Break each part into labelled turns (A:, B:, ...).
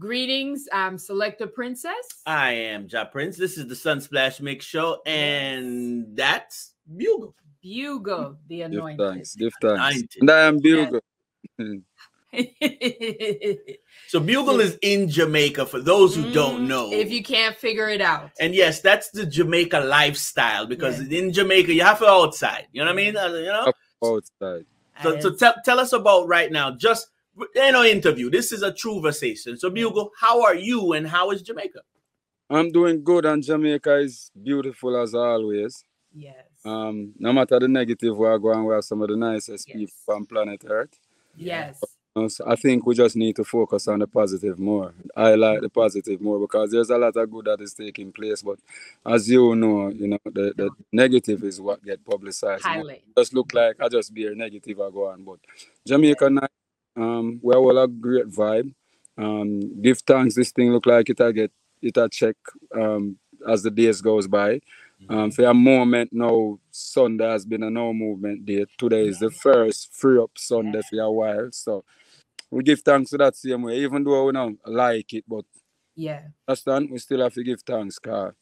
A: Greetings, I'm Selector Princess.
B: I am Ja Prince. This is the Sunsplash Mix Show, and that's Bugle.
A: Bugle, the
C: Give
A: anointed.
C: thanks. Give thanks.
B: Anointed.
C: And I am Bugle.
B: So Bugle is in Jamaica for those who don't
A: Mm,
B: know.
A: If you can't figure it out.
B: and yes, that's the Jamaica lifestyle because
A: Yeah.
B: in Jamaica you have to outside. You know what I mean? Uh, You know.
C: Outside.
B: So, so tell tell us about right now. Just you know, interview. This is a true conversation. So Bugle, how are you and how is Jamaica?
C: I'm doing good, and Jamaica is beautiful as always.
A: yes.
C: Um, no matter the negative we are going, we have some of the nicest
A: Yes.
C: people on planet Earth.
A: yes.
C: So I think we just need to focus on the positive more. I like the positive more because there's a lot of good that is taking place. But as you know, you know, the, the negative is what get publicized. more.
A: Highlight.
C: just look like I just be a negative I go on. But Jamaica night, um, we all a great vibe. Um, give thanks. This thing look like it'll get it'll check um as the days goes by. Um, for a moment now, Sunday has been a no movement day. Today is the first free up Sunday for a while. So we give thanks to that same way, even though we don't like it, but
A: Yeah.
C: understand we still have to give thanks, car.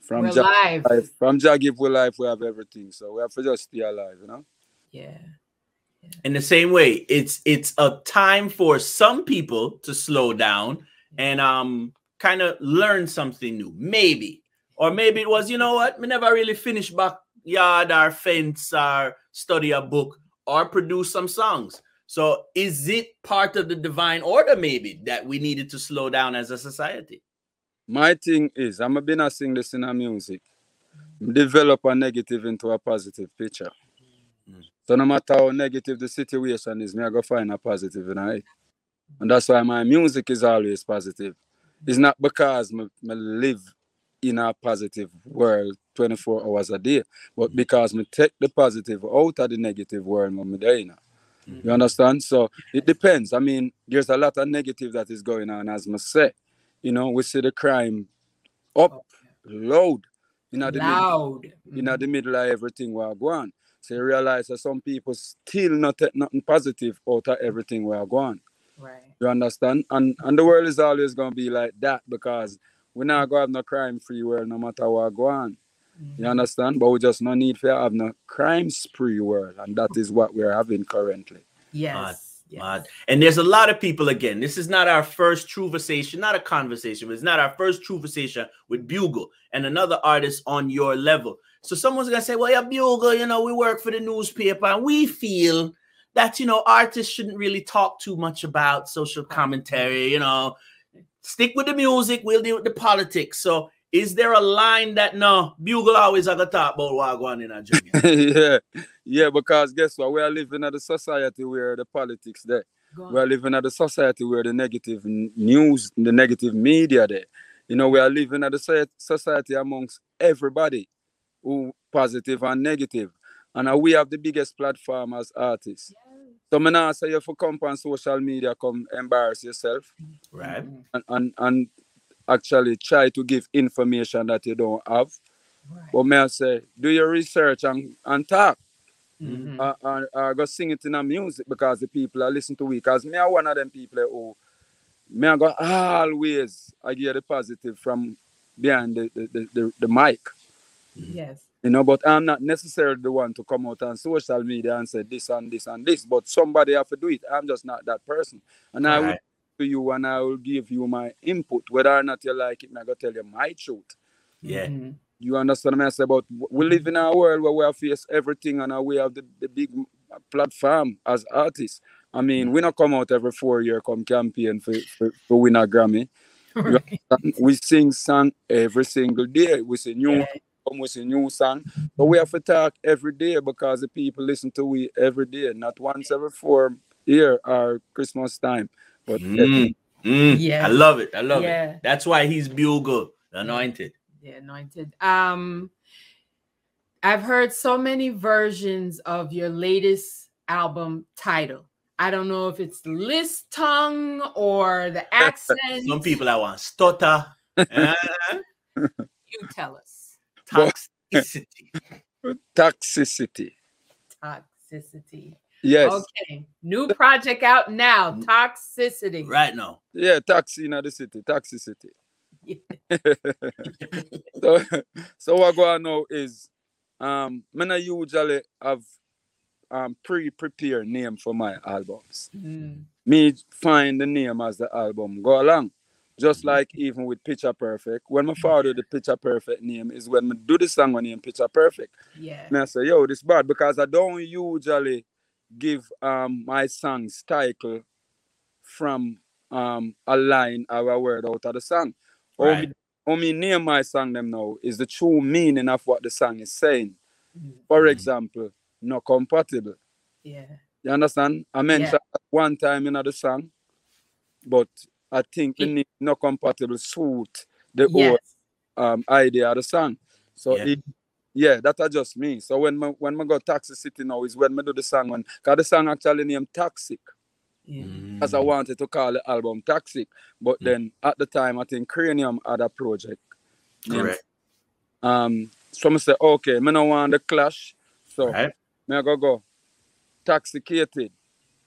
C: From
A: We're
C: life, from Jah give we life, we have everything. So we have to just stay alive, you know.
A: Yeah.
B: In the same way, it's it's a time for some people to slow down and um kind of learn something new. Maybe. Or maybe it was, you know what? We never really finished backyard or fence or study a book or produce some songs. So is it part of the divine order maybe that we needed to slow down as a society?
C: My thing is, I'm a been a sing in a music. Develop a negative into a positive picture. So no matter how negative the situation is, me I go find a positive in it. And that's why my music is always positive. It's not because me, me live in a positive world 24 hours a day, but mm-hmm. because me take the positive out of the negative world when me there. You, you mm-hmm. understand? So it depends. I mean, there's a lot of negative that is going on, as me say. You know, we see the crime up loud in the middle
A: Loud.
C: in the mm-hmm. middle of everything we are going. So you realize that some people still not take nothing positive out of everything we are going.
A: Right.
C: You understand? And and the world is always gonna be like that because we're not gonna have no crime free world no matter what go on. You mm-hmm. understand? But we just no need to have no crime spree world, and that is what we're having currently.
A: Yes. yes.
B: Mad. And there's a lot of people again. This is not our first true conversation, not a conversation, but it's not our first true conversation with Bugle and another artist on your level. So someone's gonna say, Well, yeah, Bugle, you know, we work for the newspaper and we feel that you know artists shouldn't really talk too much about social commentary, you know. Stick with the music, we'll deal with the politics. So is there a line that no Bugle always have to talk about what going in a
C: yeah, yeah, because guess what? We are living in a society where the politics there. We are living in a society where the negative news, the negative media there. You know, we are living in a society amongst everybody who positive and negative. And uh, we have the biggest platform as artists. So me not say you for come on social media, come embarrass yourself
B: right?
C: and, and, and actually try to give information that you don't have.
A: Right.
C: But me I say, do your research and, and talk.
A: Mhm.
C: uh, and uh, go sing it in a music because the people are listening to it. Because me are one of them people who me I go always I get the positive from behind the, the, the, the, the mic.
A: Yes.
C: You know, but I'm not necessarily the one to come out on social media and say this and this and this. But somebody have to do it. I'm just not that person. And I will
B: Right.
C: to you and I will give you my input. Whether or not you like it, I'm gonna tell you my truth.
B: Yeah.
A: Mhm.
C: You understand what I say? But we live in a world where we have face everything and we have the, the big platform as artists. I mean, we not come out every four year come campaign for, for, for win a Grammy.
A: Right.
C: We sing song every single day. We sing new
A: Yeah.
C: Album, we sing new song. But we have to talk every day because the people listen to we every day, not once every four year or Christmas time. But
B: Mm, mm.
A: Yeah.
B: I love it. I love
A: Yeah.
B: it. That's why he's Bugle, anointed.
A: the anointed. Um, I've heard so many versions of your latest album title. I don't know if it's list tongue or the accent.
B: Some people that want stutter, uh,
A: you tell us.
B: Toxicity.
C: toxicity.
A: Toxicity.
C: Yes.
A: Okay. New project out now. Toxicity.
B: Right now.
C: Yeah, taxi in the city, taxi city. so, so what I on now is um me not usually have um pre-prepared name for my albums.
A: Mm.
C: Me find the name as the album go along. Just like even with Picture Perfect, when my father the Picture Perfect name is when me do the song when name Picture Perfect.
A: Yeah.
C: And I say, yo, this bad because I don't usually give um my songs title from um a line or a word out of the song.
B: Right.
C: me, how me name my song them now is the true meaning of what the song is saying.
A: Mm.
C: For example, not compatible.
A: Yeah.
C: You understand? I mentioned that one time in the song, but I think the
A: It-
C: name not compatible suit the whole
A: Yes.
C: um idea of the song. So
B: Yeah.
C: it, yeah, that are just me. So when my when I go Taxi City now is when I do the song when cause the song actually named Toxic.
A: Yeah.
C: As I
B: Mm.
C: wanted to call the album Toxic. But
B: Mm.
C: then at the time I think Kranium had a project. named-
B: Correct.
C: Um so I say, okay, me no want the clash. So
B: Right.
C: me I go go Toxicated.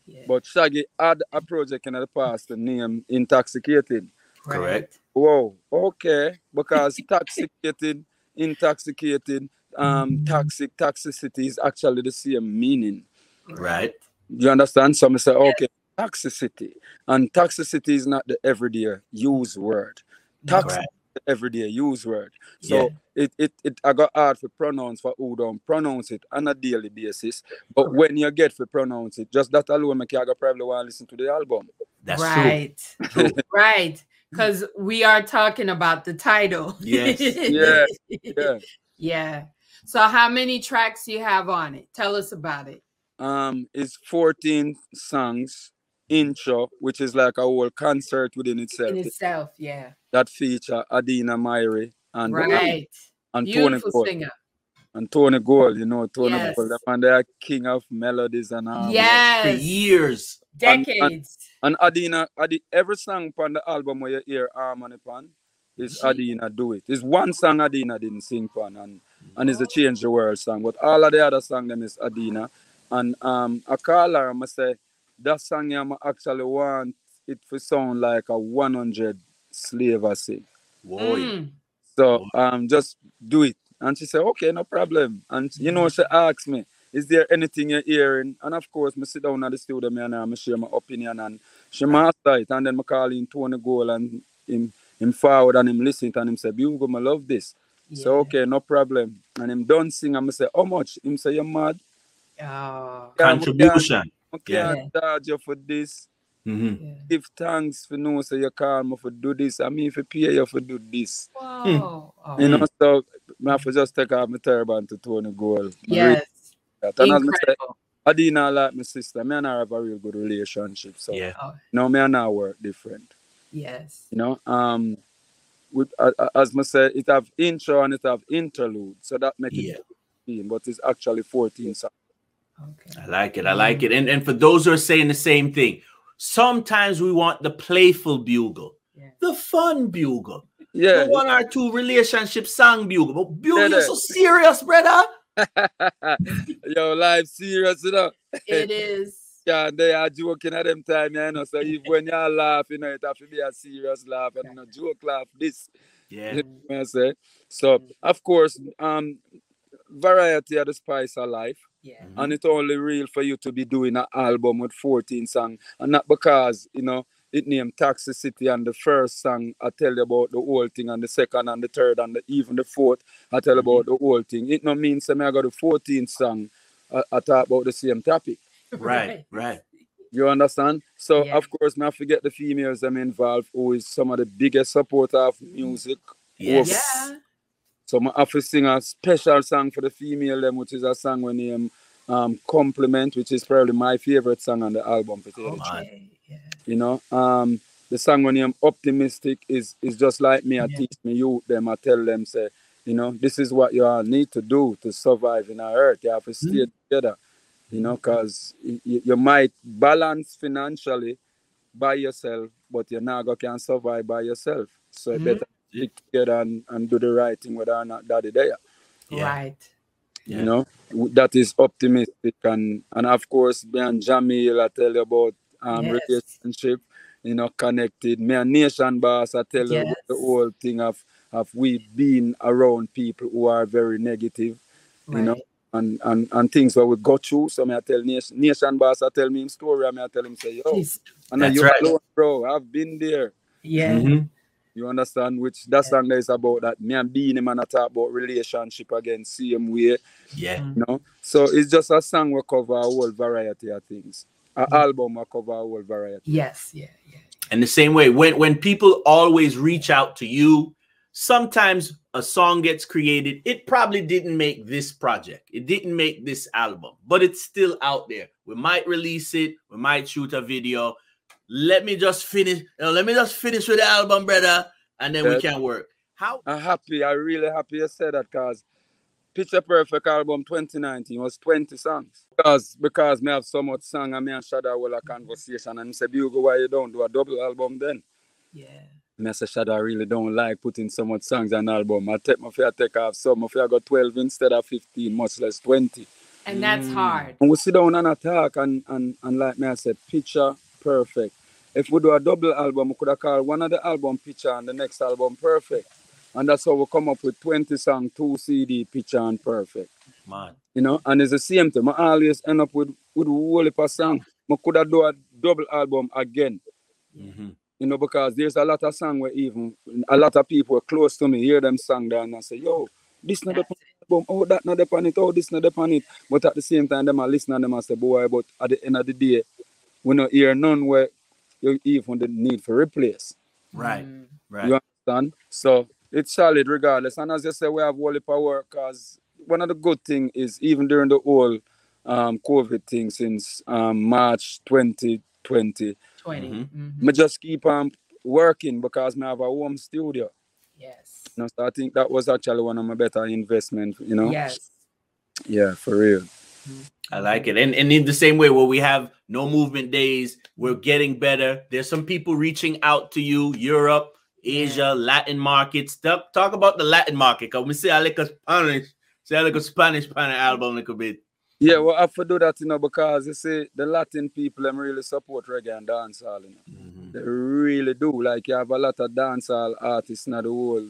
A: Yeah.
C: But Shaggy had a project in the past named Intoxicated.
B: Correct.
C: Whoa, okay. Because toxicated, intoxicated, um, toxic, toxicity is actually the same meaning.
B: Right.
C: You understand? So I say, okay, toxicity. And toxicity is not the everyday use word. Toxic
B: Right.
C: Is the everyday use word. So
B: Yeah.
C: it, it it I got hard for pronounce for who don't pronounce it on a daily basis. But when you get to pronounce it, just that alone make you go probably want to listen to the album.
B: That's
A: right.
B: True.
A: right. Because we are talking about the title.
B: Yes.
C: Yeah. Yeah.
A: Yeah. So how many tracks you have on it? Tell us about it.
C: um it's 14 songs intro which is like a whole concert within itself
A: In itself, yeah.
C: that feature adina myri and
A: Right.
C: and tony
A: Beautiful
C: gold
A: singer.
C: and tony gold you know tony
A: Yes.
C: gold them and they are king of melodies and um,
B: For
A: Yes.
B: years.
C: And- and-
A: Decades.
C: and adina Adi, every song on the album where you hear harmony pan is
A: She-
C: adina do it it's one song adina didn't sing pan and and it's a change the world song but all of the other song them is adina and um i call her and I say that song yeah, I actually want it to sound like a 100 slave I sing.
B: Whoa.
A: Mm.
C: So um just do it. And she said, okay, no problem. And you know, she asked me, is there anything you're hearing? And of course, I sit down at the studio me and I share my opinion and she master it. And then I call in Tony Gold and him him forward and him listen and him say, Bugle, I love this. So
A: Yeah.
C: okay, no problem. And him done sing and I say, how much? Him say, you're mad.
A: Oh,
C: Yeah,
B: Contribution.
C: I can't charge you for this.
B: Mhm.
A: yeah.
C: Give thanks for no so you call me for do this. I mean, if you pay you for do this.
A: Wow. Oh,
C: You know, so I have to just take off my turban to Tony Gold. I really
A: yes.
C: that. And as I say,
A: Incredible.
C: Adina like my sister. Me and her have a real good relationship. So
B: Yeah.
A: Oh,
C: no, me and her work different.
A: yes.
C: You know, um, with uh, as I say, it have intro and it have interlude, so that make
B: Yeah.
C: it 15, but it's actually 14 songs.
A: Okay.
B: I like it. I like it. And and for those who are saying the same thing, sometimes we want the playful bugle,
A: Yeah.
B: the fun bugle,
C: Yeah,
B: the one or two relationship song bugle. But bugle,
C: Yeah, yeah.
B: so serious, brother.
C: yo, life serious, you know.
A: It is.
C: Yeah, they are joking at them time, you know. So if when you laugh, you know, it have to be a serious laugh and not joke laugh. This,
B: Yeah.
C: you know what I say. So of course, um, variety of the spice of life.
A: Yeah.
B: Mhm.
C: and it's only real for you to be doing an album with 14 songs and not because you know it named Toxicity and the first song I tell you about the whole thing and the second and the third and the, even the fourth I tell you about the whole thing it no means that I got the 14th song I, I talk about the same topic
B: Right, right.
C: you understand so
A: Yeah.
C: of course not forget the females I'm involved who is some of the biggest supporter of music
B: Yes.
A: Yeah.
C: So I have to sing a special song for the female them, which is a song when name um compliment, which is probably my favorite song on the album. For tell you the
A: Yeah.
C: You know, um the song when name optimistic is is just like me. I
A: Yeah.
C: teach me youth them. I tell them say, you know, this is what you all need to do to survive in our earth. You have to stay together. You know, because you, you might balance financially by yourself, but you're not gonna can survive by yourself. So you
A: Mhm.
C: better stick together and, and do the right thing whether or not daddy there.
B: Yeah.
A: Right.
C: You know, that is optimistic and and of course me and Jahmiel I tell you about um
A: Yes.
C: relationship, you know, connected. Me and Nation Boss I tell you about the whole thing of of we been around people who are very negative, you know, and and and things that we go through. So me I tell Nation, Nation Boss I tell me him story, and me I tell him say, yo,
A: Jeez.
C: and
B: That's
C: you
B: right.
C: alone, bro. I've been there.
A: Yeah.
B: Mhm.
C: You understand? Which that song there is about that. Me and Beenie Man I talk about relationship again, same way.
B: Yeah.
A: Mm.
C: You know? So it's just a song we cover a whole variety of things. An
A: Mm.
C: album we cover a whole variety.
A: Yes. Yeah. Yeah.
B: And the same way, when when people always reach out to you, sometimes a song gets created. It probably didn't make this project, it didn't make this album, but it's still out there. We might release it, we might shoot a video. Let me just finish. you know, let me just finish with the album, brother, and then we can work. How?
C: I'm happy, I'm really happy you said that because Picture Perfect album 2019 was 20 songs. Because because me have so much song and me and Shada will a conversation and he said, Bugle, why you don't do a double album then?
A: Yeah.
C: Me say Shada I really don't like putting so much songs on album. I take my fair take off some, my fair got 12 instead of 15, much less 20.
A: And that's
B: Mm.
A: hard.
C: And we sit down and attack and, and, and like me I said, picture perfect. If we do a double album, we could have called one of the album picture and the next album perfect. And that's how we come up with 20 song, two CD, picture and perfect.
B: Man.
C: You know, and it's the same thing. I always end up with with whole heap of song. I could have do a double album again.
B: Mhm.
C: You know, because there's a lot of song where even a lot of people are close to me hear them song there and I say, yo, this not the
A: That's
C: album, oh that not the on it, oh this not the on it. But at the same time, them are listening and them and say, boy, but at the end of the day, we not hear none where you even the need for replace.
B: Right.
A: Mm.
B: Right.
C: You understand? So it's solid regardless. And as you say, we have whole power because one of the good thing is even during the whole um COVID thing since um March 2020,
A: 20.
B: Mhm.
A: Mhm.
C: me just keep on working because me have a home studio.
A: Yes.
C: You know, so I think that was actually one of my better investment, you know.
A: Yes.
C: Yeah, for real.
B: I like it. And, and in the same way, where we have no movement days, we're getting better. There's some people reaching out to you, Europe, Asia, Latin markets. Talk, talk about the Latin market. Cause we say I like a Spanish, say I like a Spanish kind album like a bit.
C: Yeah, well, I have to do that, you know, because you see, the Latin people them really support reggae and dancehall, you know.
B: Mhm.
C: They really do. Like you have a lot of dancehall artists in the whole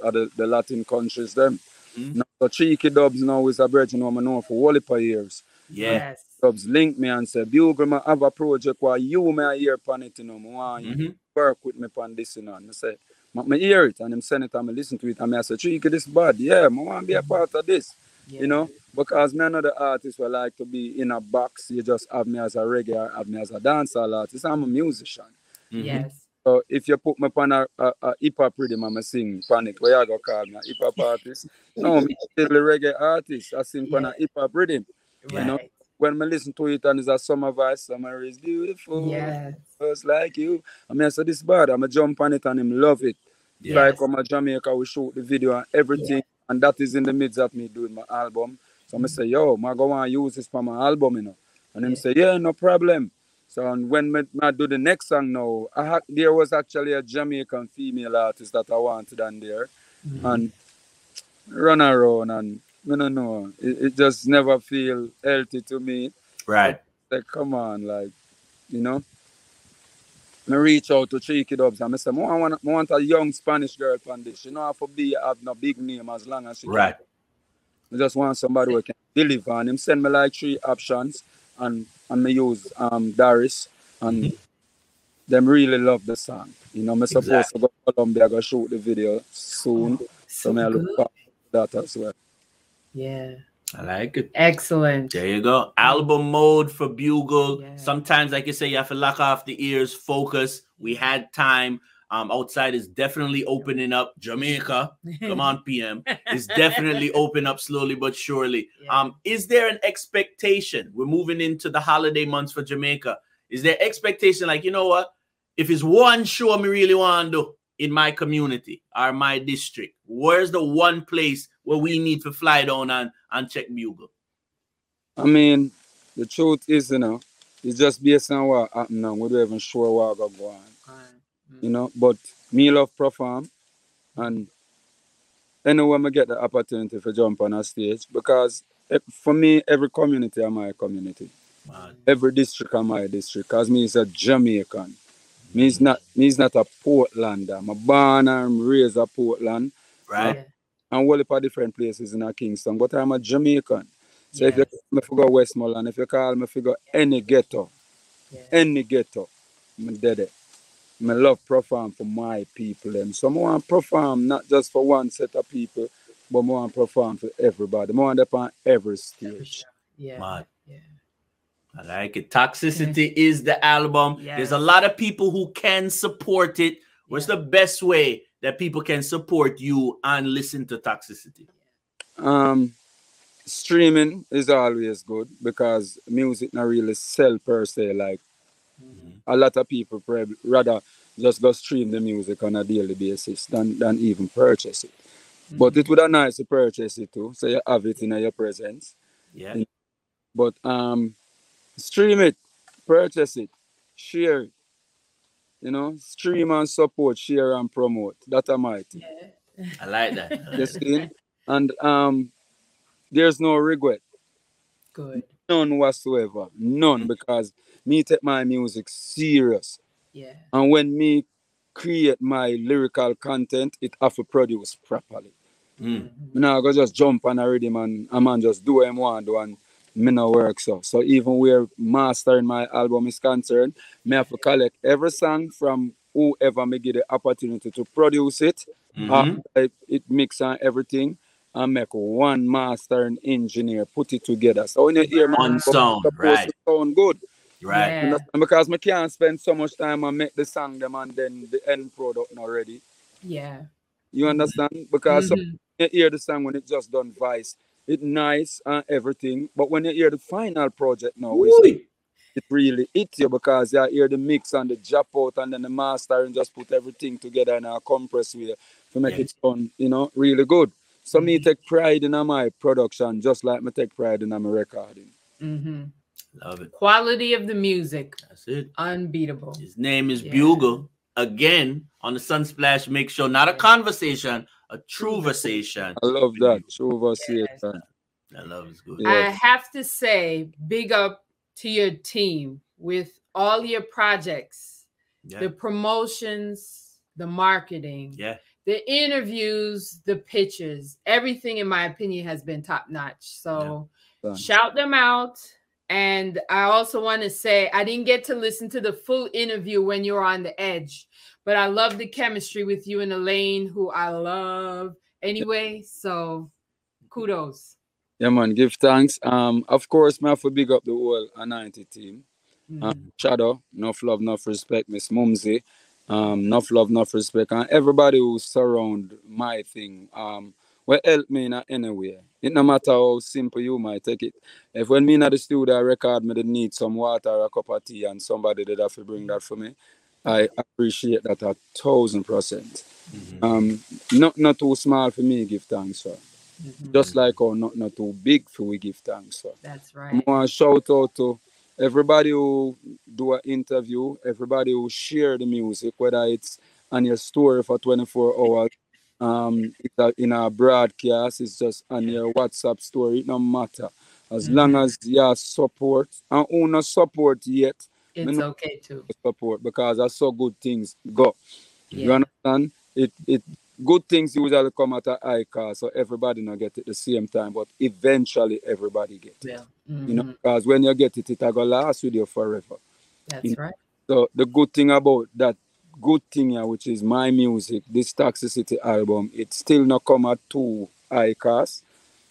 C: of the, the Latin countries. Them.
B: Mhm.
C: Now, so Cheeky Dubs now is a virgin who I know for whole heap years.
B: Yeah.
A: Yes.
C: Dubs link me and say, Bugle, I have a project where you may hear upon it, you know. I want you
B: Mhm.
C: work with me upon this, you know. And I say, I me hear it and him send it and I listen to it and I say, Cheeky, this bad. Yeah, I want to be a part of this.
A: Yeah.
C: You know, because me another artist will like to be in a box. You just have me as a reggae or have me as a dancehall artist. I'm a musician.
B: Mhm.
A: Yes.
C: So if you put me on a, a, a hip hop rhythm and I sing on it, where you go call me a hip hop artist? No, me still a reggae artist. I sing on a
A: Yeah.
C: hip hop rhythm.
B: Yeah.
C: know, When I listen to it and it's a summer voice, summer is beautiful.
A: Yes.
C: Just like you. I mean, I say this bad. I'm a jump on it and him love it.
B: Yeah.
C: Like on my Jamaica, we shoot the video and everything, and that is in the midst of me doing my album. So I say, yo, I go and use this for my album, you know. And him say, yeah, no problem. So and when me, I do the next song now, I ha- there was actually a Jamaican female artist that I wanted on there,
A: Mhm.
C: and run around and I don't it, it just never feel healthy to me.
B: Right.
C: Like, come on, like, you know. I reach out to Cheeky Dubs and I say, I want, I want a young Spanish girl on this. She don't have to be have no big name as long as she can.
B: Right.
C: I just want somebody who can deliver. And him send me like three options and and me use um Darius and
B: Mm-hmm.
C: them really love the song. You know, me supposed
B: Exactly.
C: to go to Colombia go shoot the video soon. So,
A: So
C: me I look forward to that as well.
A: Yeah.
B: I like it.
A: Excellent.
B: There you go. Album mode for Bugle.
A: Yeah.
B: Sometimes, like you say, you have to lock off the ears, focus. We had time. Um, outside is definitely opening up. Jamaica, come on, PM, is definitely open up slowly but surely.
A: Yeah.
B: Um, is there an expectation? We're moving into the holiday months for Jamaica. Is there expectation like you know what? If it's one show me really want to do in my community or my district, where's the one place where we need to fly down and, and check Bugle?
C: I mean, the truth is, you know, it's just based on what happened now. We don't even sure what going go on. You know, but me love perform and anywhere I get the opportunity for jump on a stage because eh, for me, every community are my community.
B: Man.
C: Every district are my district. Cause me is a Jamaican. Me is not me is not a Portlander. I'm born and raised a Portland
B: Right.
A: Yeah.
C: and all of different places in a Kingston. But I'm a Jamaican. So if you
A: Yes.
C: call me for go Westmoreland, if you call me for any ghetto,
A: Yeah.
C: any ghetto, I'm dead it. I love perform for my people. Them. So I want to perform not just for one set of people, but I want to perform for everybody. I want to on every stage.
A: Yeah.
B: Man.
A: Yeah.
B: I like it. Toxicity is the album. There's a lot of people who can support it. What's
A: Yeah.
B: the best way that people can support you and listen to Toxicity?
C: Um, streaming is always good because music not really sell per se. Like a lot of people probably rather just go stream the music on a daily basis than than even purchase it. But it would have nice to purchase it too, so you have it in your presence.
B: Yeah.
C: Mm. But um, stream it, purchase it, share it. You know, stream and support, share and promote. That are my thing.
A: Yeah.
B: I like that.
C: You see? And um, there's no regret.
A: Good.
C: None whatsoever. None because me take my music serious.
A: Yeah.
C: And when me create my lyrical content, it have to produce properly.
B: Mm.
C: Me now I go just jump on a rhythm and a man just do what him want do and me no work so. So even where mastering my album is concerned, me have to collect every song from whoever me get the opportunity to produce it,
B: Mhm.
C: uh, it, it mix and everything, and make one mastering engineer put it together. So when you hear my
B: One
C: album,
B: sound,
C: it's supposed
B: right.
C: to sound good.
B: Right.
A: Yeah.
C: Understand? Because me can't spend so much time and make the song them and then the end product not ready.
A: Yeah.
C: You understand? Because some
A: Mhm.
C: you hear the song when it just done vice, it nice and everything. But when you hear the final project now, it's,
B: Ooh.
C: it really hit you because you hear the mix and the drop out and then the master and just put everything together in a compressed way to make
B: Yeah.
C: it sound, you know, really good. So me
A: Mhm.
C: take pride in my production just like me take pride in my recording.
A: Mhm.
B: Love it.
A: Quality of the music,
B: That's it.
A: unbeatable.
B: His name is
A: Yeah.
B: Bugle. Again on the Sunsplash Mix Show. Not a conversation, a true conversation.
C: I love that. True
A: Yes.
B: I love it's good.
C: Yeah.
A: I have to say, big up to your team with all your projects,
B: Yeah.
A: the promotions, the marketing,
B: Yeah.
A: the interviews, the pictures. Everything, in my opinion, has been top notch. So
C: Thanks.
A: shout them out. And I also want to say I didn't get to listen to the full interview when you were on the edge, but I love the chemistry with you and Elaine, who I love anyway. So kudos.
C: Yeah, man, give thanks. Um, of course, have to big up the whole A90 team.
A: Mhm.
C: Um, Shadow, enough love, enough respect, Miss Mumsy. Um, enough love, enough respect, and everybody who surround my thing. Um, will help me in a- anyway. It no matter how simple you might take it. If when me in the studio I record, me did need some water a cup of tea, and somebody did have to bring that for me. I appreciate that a thousand percent.
B: Mhm.
C: Um, not not too small for me give thanks for.
A: Mhm.
C: Just like how not not too big for we give thanks for.
A: That's
C: I
A: right.
C: want to shout out to everybody who do an interview, everybody who share the music, whether it's on your story for 24 hours, um, a, in a broadcast, it's just on your WhatsApp story, it no matter. As long as you support, and who not support yet,
A: It's
C: no-
A: okay too.
C: support because I saw good things go. You
A: Yeah.
C: understand? It it good things usually come at a high cost, so everybody not get it the same time, but eventually everybody get it.
A: Yeah.
C: You know,
A: Mhm.
C: because when you get it, it will last with you forever.
A: That's right.
C: So the good thing about that good thing here, which is my music, this Toxicity album, it still not come at too high cost.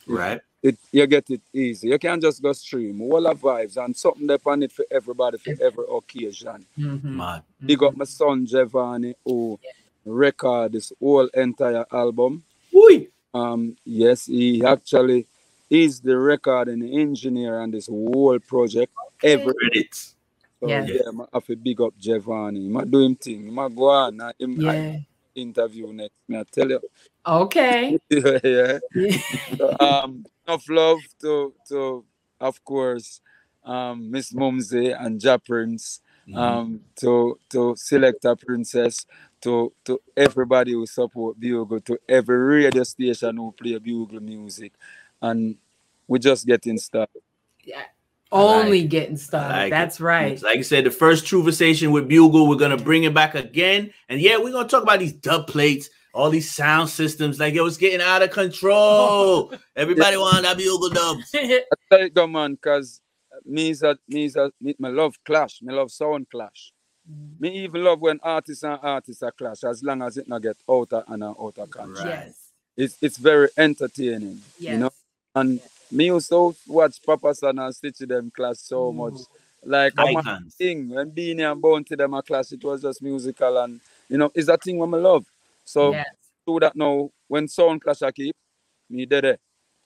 B: Right.
C: It you get it easy. You can't just go stream all the vibes and something there on it for everybody for every occasion.
A: Mhm.
B: Man.
C: Big up my son Giovanni who record this whole entire album.
B: Woo.
C: Um, yes, he actually is the recording engineer on this whole project. Every
B: Credits.
C: so,
A: Yes.
C: yeah, I have to big up Giovanni. I do him thing. I go on and him I
A: Yeah.
C: interview next. Me I tell you.
A: Okay.
C: yeah, yeah.
A: Yeah.
C: So, um, enough love to to of course um Miss Mumsy and Ja Prince,
B: Mhm.
C: um to to Selector Princess, to to everybody who support Bugle, to every radio station who play Bugle music, and we're just getting started.
A: Yeah. Only
B: like
A: getting started.
B: like it.
A: That's right.
B: Like I said, the first true conversation with Bugle, we're gonna bring it back again. And yeah, we're gonna talk about these dub plates, all these sound systems. Like it was getting out of control. Everybody wanted that Bugle dubs.
C: I tell you, go, man, because me is a, me is a, me, me love clash, me love sound clash. Me mm. even love when artists and artists are clash, as long as it not get out of and out of control.
B: Right.
A: yes.
C: It's it's very entertaining,
A: Yes.
C: you know. And me also watch Papa San and Stitch them clash so much. Like I'm a
B: Icons.
C: thing when Beenie and Bounty them a clash, it was just musical and you know, it's a thing when I love. So
A: yes.
C: do that now when sound clash I keep, me did it.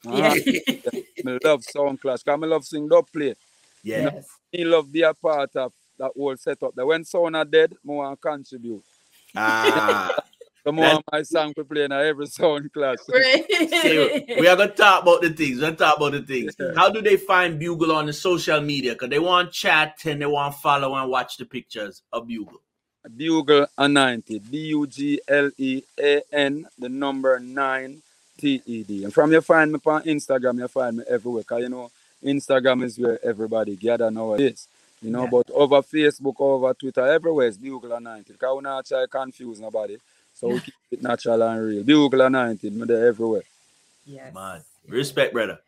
A: Yeah.
C: me love sound clash. Cause me love sing dub play.
B: Yeah.
A: yes.
C: Me love be a part of that whole setup. That when sound are dead, more want contribute.
B: Ah.
C: The more my song we play in every sound clash.
B: See, we are gonna talk about the things. We're gonna talk about the things.
C: Yeah.
B: How do they find Bugle on the social media? Because they want chat and they want follow and watch the pictures of Bugle.
C: Bugle a 90. B U G L E A N, the number 9 T E D. And from you find me on Instagram, you find me everywhere. Because you know, Instagram is where everybody gather nowadays. You know,
A: Yeah.
C: but over Facebook, over Twitter, everywhere is Bugle a 90. Because we not try to confuse nobody. So we keep it natural and real. Bugle a 90, me there everywhere.
A: yes.
B: Man, respect, brother.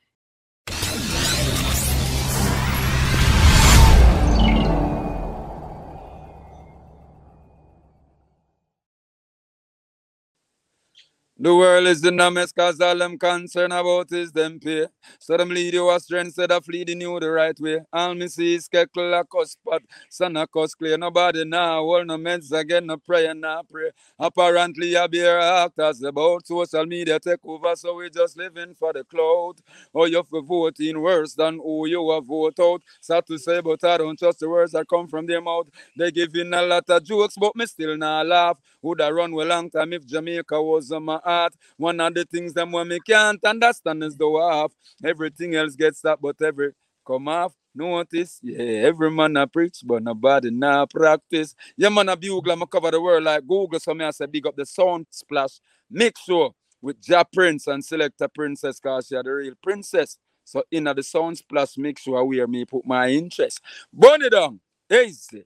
C: The world is a mess cause all them concern about is them pay. So them lead you astray instead of leading you the right way. All me see is keckle a cuss pot, son a cuss clear. Nobody now hold no meds again, no prayer, no pray. Apparently I bear actors about social media take over, so we just living for the cloud. Or oh, you for voting worse than who you have vote out. Sad to say, but I don't trust the words that come from their mouth. They giving a lot of jokes, but me still not laugh. Would I run well long time if Jamaica was on my heart? One of the things them when me can't understand is the half. Everything else gets stopped, but every come off. Notice, yeah, every man a preach, but nobody now practice. Yeah, man a bugle, I'm cover the world like Google. So me I say big up the Sunsplash. Make sure with Ja Prince and Selector Princess cause she are the real princess. So in the Sunsplash, make sure where me put my interest. Burn it down. Easy.